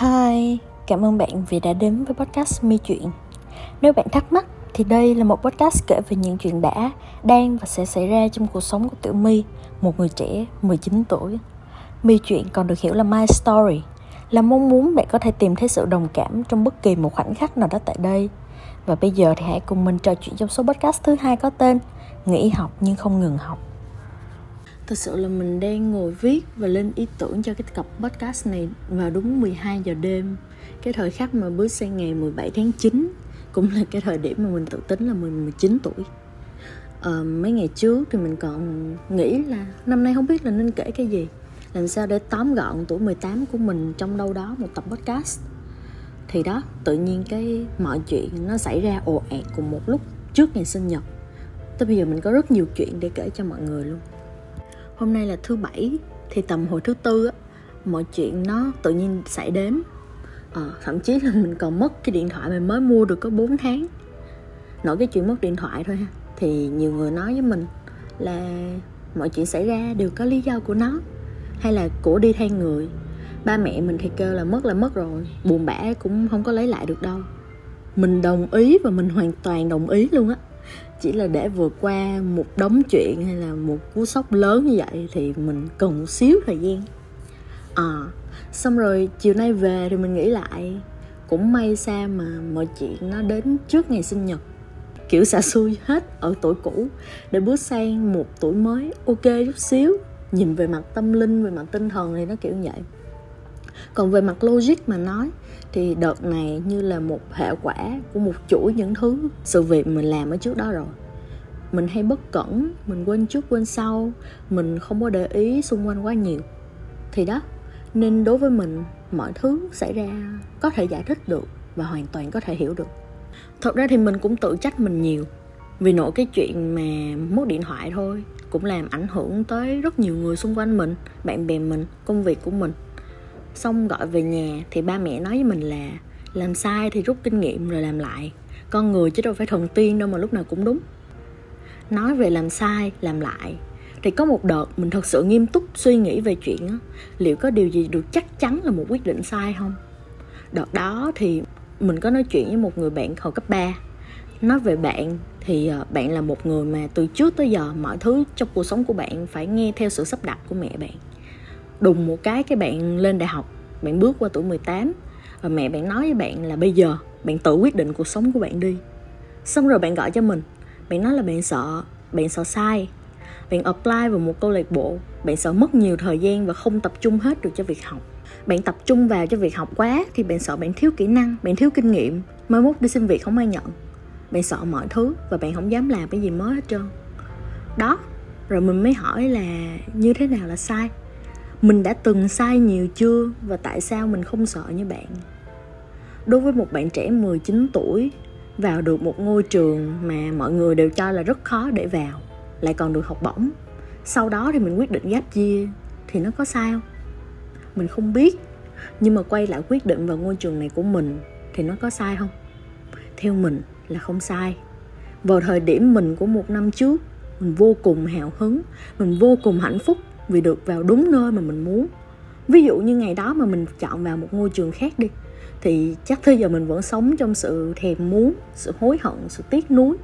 Hi, cảm ơn bạn vì đã đến với podcast Mi Chuyện. Nếu bạn thắc mắc thì đây là một podcast kể về những chuyện đã, đang và sẽ xảy ra trong cuộc sống của Tiểu My, một người trẻ 19 tuổi. Mi Chuyện còn được hiểu là My Story, là mong muốn bạn có thể tìm thấy sự đồng cảm trong bất kỳ một khoảnh khắc nào đó tại đây. Và bây giờ thì hãy cùng mình trò chuyện trong số podcast thứ hai có tên Nghỉ học nhưng không ngừng học. Thật sự là mình đang ngồi viết và lên ý tưởng cho cái tập podcast này vào đúng 12 giờ đêm. Cái thời khắc mà bước sang ngày 17 tháng 9 Cũng là cái thời điểm mà mình tự tính là mình 19 tuổi. À, Mấy ngày trước thì mình còn nghĩ là năm nay không biết là nên kể cái gì. Làm sao để tóm gọn tuổi 18 của mình trong đâu đó một tập podcast? Thì đó, tự nhiên cái mọi chuyện nó xảy ra ồ ạt cùng một lúc trước ngày sinh nhật. Tới bây giờ mình có rất nhiều chuyện để kể cho mọi người luôn hôm nay là thứ bảy thì tầm hồi thứ tư á mọi chuyện nó tự nhiên xảy đến. À, thậm chí là mình còn mất cái điện thoại mình mới mua được có 4 tháng. Nổi cái chuyện mất điện thoại thôi ha. Thì nhiều người nói với mình là mọi chuyện xảy ra đều có lý do của nó hay là của đi thay người. Ba mẹ mình thì kêu là mất là mất rồi buồn bã cũng không có lấy lại được đâu. Mình đồng ý và mình hoàn toàn đồng ý luôn á chỉ là để vượt qua một đống chuyện hay là một cú sốc lớn như vậy thì mình cần một xíu thời gian. À xong rồi chiều nay về thì mình nghĩ lại. Cũng may sao mà mọi chuyện nó đến trước ngày sinh nhật. Kiểu xả xui hết ở tuổi cũ. Để bước sang một tuổi mới, ok chút xíu. Nhìn về mặt tâm linh, về mặt tinh thần thì nó kiểu vậy còn về mặt logic mà nói, thì đợt này như là một hệ quả của một chuỗi những thứ, sự việc mình làm ở trước đó rồi. Mình hay bất cẩn, mình quên trước, quên sau, mình không có để ý xung quanh quá nhiều. Thì đó, nên đối với mình, mọi thứ xảy ra có thể giải thích được và hoàn toàn có thể hiểu được. Thật ra thì mình cũng tự trách mình nhiều, vì nỗi cái chuyện mà mất điện thoại thôi cũng làm ảnh hưởng tới rất nhiều người xung quanh mình, bạn bè mình, công việc của mình xong gọi về nhà thì ba mẹ nói với mình là làm sai thì rút kinh nghiệm rồi làm lại. Con người chứ đâu phải thần tiên đâu mà lúc nào cũng đúng. Nói về làm sai làm lại thì có một đợt mình thật sự nghiêm túc suy nghĩ về chuyện đó, liệu có điều gì được chắc chắn là một quyết định sai không? Đợt đó thì mình có nói chuyện với một người bạn hồi cấp 3 nói về bạn thì ờ, bạn là một người mà từ trước tới giờ mọi thứ trong cuộc sống của bạn phải nghe theo sự sắp đặt của mẹ bạn đùng một cái cái bạn lên đại học, bạn bước qua tuổi 18 và mẹ bạn nói với bạn là bây giờ bạn tự quyết định cuộc sống của bạn đi. Xong rồi bạn gọi cho mình, bạn nói là bạn sợ bạn sợ sai. Bạn apply vào một câu lạc bộ, bạn sợ mất nhiều thời gian và không tập trung hết được cho việc học. Bạn tập trung vào cho việc học quá thì bạn sợ bạn thiếu kỹ năng, bạn thiếu kinh nghiệm, mai mốt đi xin việc không ai nhận. Bạn sợ mọi thứ và bạn không dám làm cái gì mới hết trơn. Đó, rồi mình mới hỏi là như thế nào là sai? Mình đã từng sai nhiều chưa và tại sao mình không sợ như bạn? Đối với một bạn trẻ 19 tuổi, vào được một ngôi trường mà mọi người đều cho là rất khó để vào, lại còn được học bổng. Sau đó thì mình quyết định gáp chia thì nó có sai không mình không biết, nhưng mà quay lại quyết định vào ngôi trường này của mình, thì nó có sai không? Theo mình là không sai. Vào thời điểm mình của một năm trước, mình vô cùng hào hứng, mình vô cùng hạnh phúc vì được vào đúng nơi mà mình muốn. Ví dụ như ngày đó mà mình chọn vào một ngôi trường khác đi, thì chắc tới giờ mình vẫn sống trong sự thèm muốn, sự hối hận, sự tiếc nuối.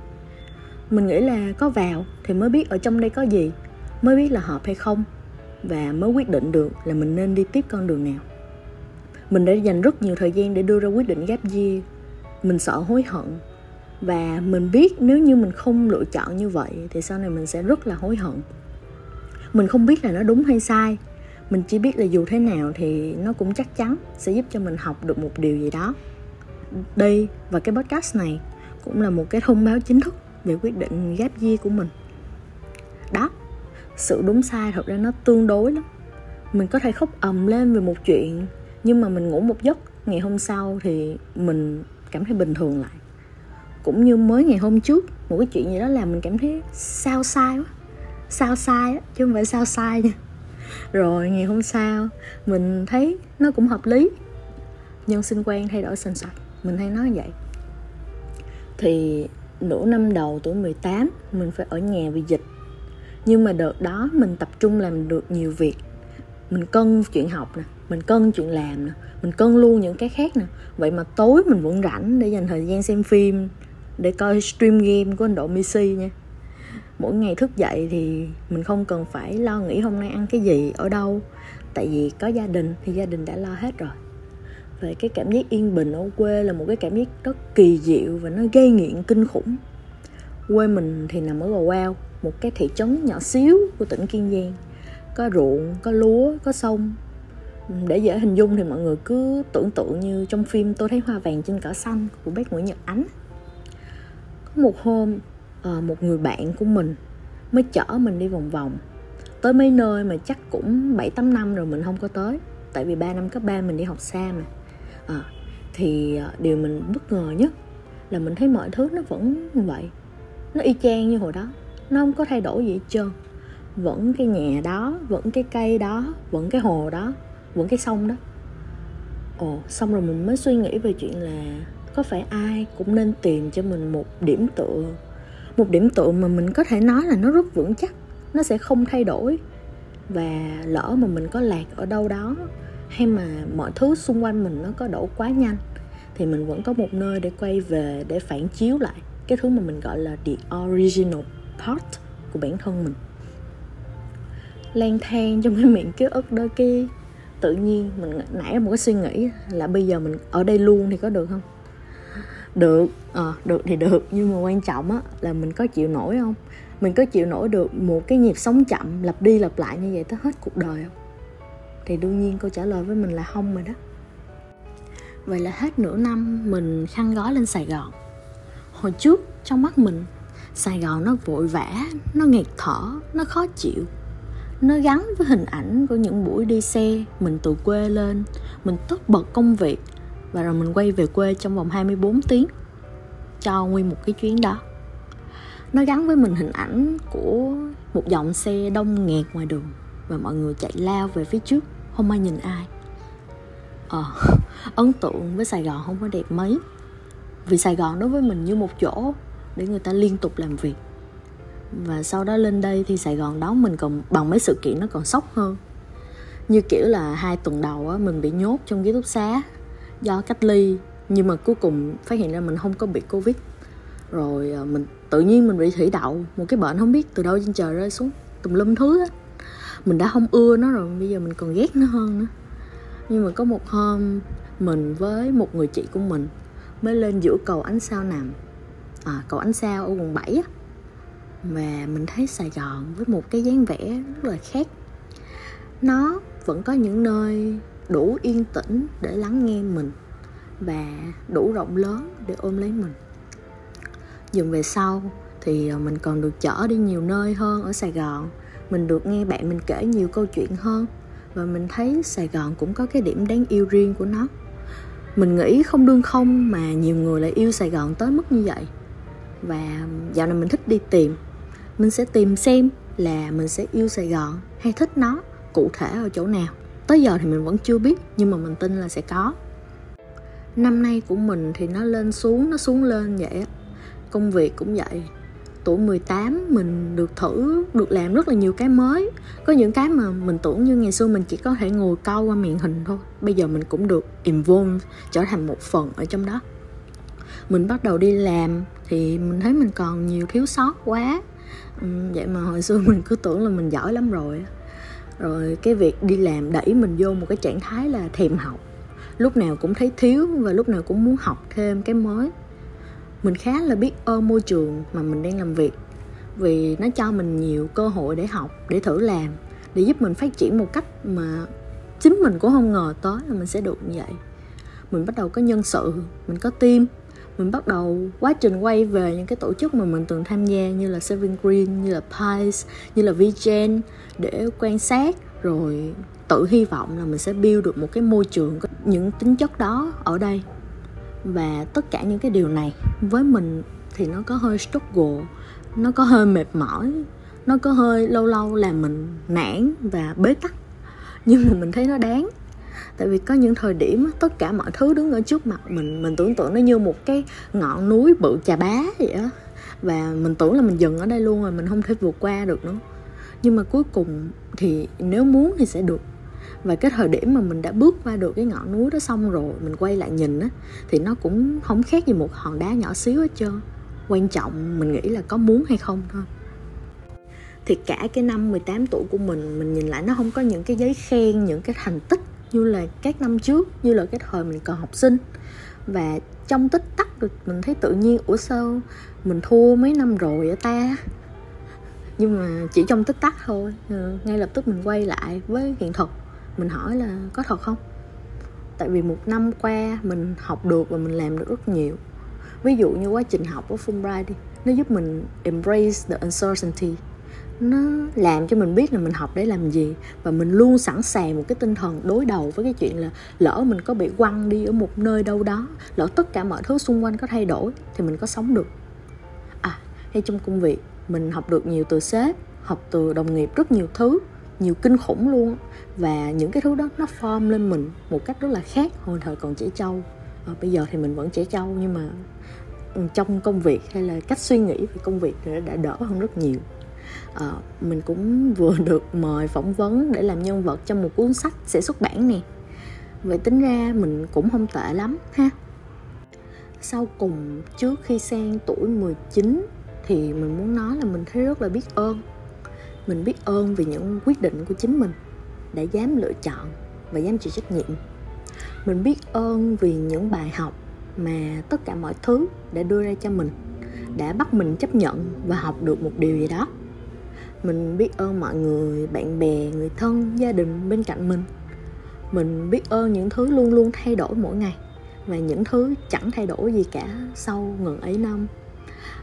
Mình nghĩ là có vào thì mới biết ở trong đây có gì, mới biết là hợp hay không, và mới quyết định được là mình nên đi tiếp con đường nào. Mình đã dành rất nhiều thời gian để đưa ra quyết định gap year. Mình sợ hối hận, và mình biết nếu như mình không lựa chọn như vậy thì sau này mình sẽ rất là hối hận mình không biết là nó đúng hay sai. Mình chỉ biết là dù thế nào thì nó cũng chắc chắn sẽ giúp cho mình học được một điều gì đó. Đây và cái podcast này cũng là một cái thông báo chính thức về quyết định gap year của mình. Đó, sự đúng sai thật ra nó tương đối lắm. Mình có thể khóc ầm lên về một chuyện, nhưng mà mình ngủ một giấc, ngày hôm sau thì mình cảm thấy bình thường lại. Cũng như mới ngày hôm trước, một cái chuyện gì đó làm mình cảm thấy sao sai quá sao sai á, chứ không phải sao sai nha. Rồi, ngày hôm sau, mình thấy nó cũng hợp lý. Nhân sinh quan thay đổi sành sạch, mình hay nói vậy. Thì nửa năm đầu tuổi 18 mình phải ở nhà vì dịch. Nhưng mà đợt đó mình tập trung làm được nhiều việc. Mình cân chuyện học nè, mình cân chuyện làm nè, mình cân luôn những cái khác nè. Vậy mà tối mình vẫn rảnh để dành thời gian xem phim, để coi stream game của anh độ Messi nha mỗi ngày thức dậy thì mình không cần phải lo nghĩ hôm nay ăn cái gì, ở đâu. Tại vì có gia đình thì gia đình đã lo hết rồi. Về cái cảm giác yên bình ở quê là một cái cảm giác rất kỳ diệu và nó gây nghiện kinh khủng. Quê mình thì nằm ở Gò Quao, một cái thị trấn nhỏ xíu của tỉnh Kiên Giang. Có ruộng, có lúa, có sông. Để dễ hình dung thì mọi người cứ tưởng tượng như trong phim tôi thấy hoa vàng trên cỏ xanh của bác Nguyễn Nhật Ánh. Có một hôm Ờ, một người bạn của mình mới chở mình đi vòng vòng. Tới mấy nơi mà chắc cũng bảy tám năm rồi mình không có tới tại vì 3 năm cấp 3 mình đi học xa mà. À, thì ờ, điều mình bất ngờ nhất là mình thấy mọi thứ nó vẫn như vậy. Nó y chang như hồi đó nó không có thay đổi gì hết trơn. Vẫn cái nhà đó vẫn cái cây đó vẫn cái hồ đó vẫn cái sông đó. Ồ xong rồi mình mới suy nghĩ về chuyện là có phải ai cũng nên tìm cho mình một điểm tựa một điểm tựa mà mình có thể nói là nó rất vững chắc, nó sẽ không thay đổi. Và lỡ mà mình có lạc ở đâu đó, hay mà mọi thứ xung quanh mình nó có đổ quá nhanh, thì mình vẫn có một nơi để quay về để phản chiếu lại cái thứ mà mình gọi là the original part của bản thân mình. Lang thang trong cái miệng ký ức đó kia tự nhiên mình nảy một cái suy nghĩ là bây giờ mình ở đây luôn thì có được không? Được. À, được thì được. Nhưng mà quan trọng á là mình có chịu nổi không? Mình có chịu nổi được một cái nhịp sống chậm lặp đi lặp lại như vậy tới hết cuộc đời không? Thì đương nhiên câu trả lời với mình là không rồi đó. Vậy là hết nửa năm mình khăn gói lên sài gòn. Hồi trước trong mắt mình sài gòn nó vội vã nó nghẹt thở nó khó chịu. Nó gắn với hình ảnh của những buổi đi xe mình từ quê lên mình tất bật công việc và rồi mình quay về quê trong vòng 24 tiếng cho nguyên một cái chuyến đó. Nó gắn với mình hình ảnh của một dòng xe đông nghẹt ngoài đường và mọi người chạy lao về phía trước, không ai nhìn ai. Ờ ấn tượng với sài gòn không có đẹp mấy. Vì sài gòn đối với mình như một chỗ để người ta liên tục làm việc. Và sau đó lên đây thì sài gòn đón mình còn bằng mấy sự kiện nó còn sốc hơn. Như kiểu là hai tuần đầu á, mình bị nhốt trong ký túc xá do cách ly nhưng mà cuối cùng phát hiện ra mình không có bị covid. Rồi ờ, mình tự nhiên mình bị thủy đậu một cái bệnh không biết từ đâu trên trời rơi xuống tùm lum thứ á. Mình đã không ưa nó rồi bây giờ mình còn ghét nó hơn nữa. Nhưng mà có một hôm mình với một người chị của mình mới lên giữa cầu ánh sao nằm à, cầu ánh sao ở quận 7 á. Mà mình thấy Sài Gòn với một cái dáng vẻ rất là khác. Nó vẫn có những nơi đủ yên tĩnh để lắng nghe mình và đủ rộng lớn để ôm lấy mình. Dần về sau thì ờ, mình còn được chở đi nhiều nơi hơn ở Sài Gòn. Mình được nghe bạn mình kể nhiều câu chuyện hơn và mình thấy Sài Gòn cũng có cái điểm đáng yêu riêng của nó. Mình nghĩ không đương không mà nhiều người lại yêu Sài Gòn tới mức như vậy. Và dạo này mình thích đi tìm. Mình sẽ tìm xem là mình sẽ yêu Sài Gòn hay thích nó cụ thể ở chỗ nào tới giờ thì mình vẫn chưa biết, nhưng mà mình tin là sẽ có. Năm nay của mình thì nó lên xuống, nó xuống lên vậy công việc cũng vậy. Tuổi 18 mình được thử, được làm rất là nhiều cái mới. Có những cái mà mình tưởng như ngày xưa mình chỉ có thể ngồi câu qua miệng hình thôi. Bây giờ mình cũng được involve, trở thành một phần ở trong đó. Mình bắt đầu đi làm thì mình thấy mình còn nhiều thiếu sót quá. Ừ, vậy mà hồi xưa mình cứ tưởng là mình giỏi lắm rồi rồi cái việc đi làm đẩy mình vô một cái trạng thái là thèm học. Lúc nào cũng thấy thiếu và lúc nào cũng muốn học thêm cái mới. Mình khá là biết ơn môi trường mà mình đang làm việc, vì nó cho mình nhiều cơ hội để học, để thử làm, để giúp mình phát triển một cách mà chính mình cũng không ngờ tới là mình sẽ được như vậy. Mình bắt đầu có nhân sự, mình có team mình bắt đầu quá trình quay về những cái tổ chức mà mình từng tham gia như là Seven Green, như là Pies, như là VGen để quan sát rồi tự hy vọng là mình sẽ build được một cái môi trường có những tính chất đó ở đây. Và tất cả những cái điều này với mình thì nó có hơi struggle nó có hơi mệt mỏi nó có hơi lâu lâu làm mình nản và bế tắc. Nhưng mà mình thấy nó đáng tại vì có những thời điểm tất cả mọi thứ đứng ở trước mặt mình mình tưởng tượng nó như một cái ngọn núi bự chà bá vậy á. Và mình tưởng là mình dừng ở đây luôn rồi, mình không thể vượt qua được nữa. Nhưng mà cuối cùng thì nếu muốn thì sẽ được. Và cái thời điểm mà mình đã bước qua được cái ngọn núi đó xong rồi, mình quay lại nhìn á, thì nó cũng không khác gì một hòn đá nhỏ xíu hết trơn. Quan trọng mình nghĩ là có muốn hay không thôi. Thì cả cái năm 18 tuổi của mình mình nhìn lại nó không có những cái giấy khen, những cái thành tích như là các năm trước, như là cái thời mình còn học sinh. Và trong tích tắc được mình thấy tự nhiên, ủa sao mình thua mấy năm rồi ở ta? Nhưng mà chỉ trong tích tắc thôi. Ừ, ngay lập tức mình quay lại với hiện thực. Mình hỏi là có thật không? Tại vì một năm qua mình học được và mình làm được rất nhiều. Ví dụ như quá trình học của Fulbright đi, nó giúp mình embrace the uncertainty nó làm cho mình biết là mình học để làm gì và mình luôn sẵn sàng một cái tinh thần đối đầu với cái chuyện là lỡ mình có bị quăng đi ở một nơi đâu đó lỡ tất cả mọi thứ xung quanh có thay đổi thì mình có sống được. À hay trong công việc mình học được nhiều từ sếp học từ đồng nghiệp rất nhiều thứ nhiều kinh khủng luôn và những cái thứ đó nó form lên mình một cách rất là khác hồi thời còn trẻ trâu. À, bây giờ thì mình vẫn trẻ trâu nhưng mà ừ, trong công việc hay là cách suy nghĩ về công việc đã đỡ hơn rất nhiều à, mình cũng vừa được mời phỏng vấn để làm nhân vật trong một cuốn sách sẽ xuất bản nè. Vậy tính ra mình cũng không tệ lắm ha. Sau cùng trước khi sang tuổi 19 thì mình muốn nói là mình thấy rất là biết ơn. Mình biết ơn vì những quyết định của chính mình đã dám lựa chọn và dám chịu trách nhiệm. Mình biết ơn vì những bài học mà tất cả mọi thứ đã đưa ra cho mình đã bắt mình chấp nhận và học được một điều gì đó mình biết ơn mọi người, bạn bè, người thân, gia đình bên cạnh mình. Mình biết ơn những thứ luôn luôn thay đổi mỗi ngày và những thứ chẳng thay đổi gì cả sau ngần ấy năm.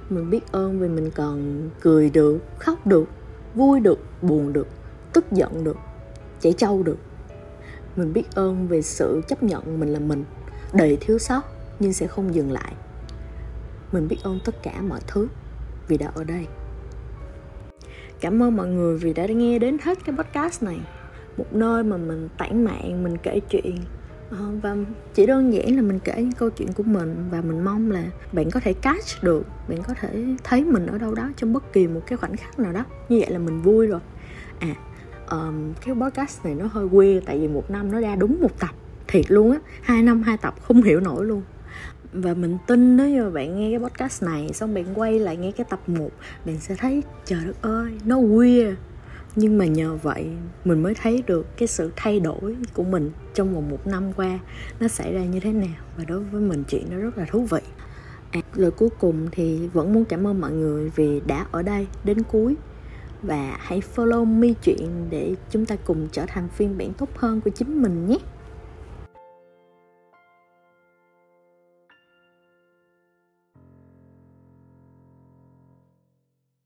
Mình biết ơn vì mình còn cười được, khóc được, vui được, buồn được, tức giận được, chảy trâu được. Mình biết ơn về sự chấp nhận mình là mình, đầy thiếu sót nhưng sẽ không dừng lại. Mình biết ơn tất cả mọi thứ vì đã ở đây cảm ơn mọi người vì đã nghe đến hết cái podcast này. Một nơi mà mình tản mạn mình kể chuyện. Ờ, và chỉ đơn giản là mình kể những câu chuyện của mình và mình mong là bạn có thể catch được bạn có thể thấy mình ở đâu đó trong bất kỳ một cái khoảnh khắc nào đó. Như vậy là mình vui rồi. À um, cái podcast này nó hơi quê tại vì một năm nó ra đúng một tập. Thiệt luôn á hai năm hai tập không hiểu nổi luôn và mình tin nếu như bạn nghe cái podcast này xong bạn quay lại nghe cái tập 1 bạn sẽ thấy trời đất ơi nó weird. Nhưng mà nhờ vậy mình mới thấy được cái sự thay đổi của mình trong vòng một năm qua nó xảy ra như thế nào. Và đối với mình chuyện nó rất là thú vị. À, lời cuối cùng thì vẫn muốn cảm ơn mọi người vì đã ở đây đến cuối. Và hãy follow mi chuyện để chúng ta cùng trở thành phiên bản tốt hơn của chính mình nhé.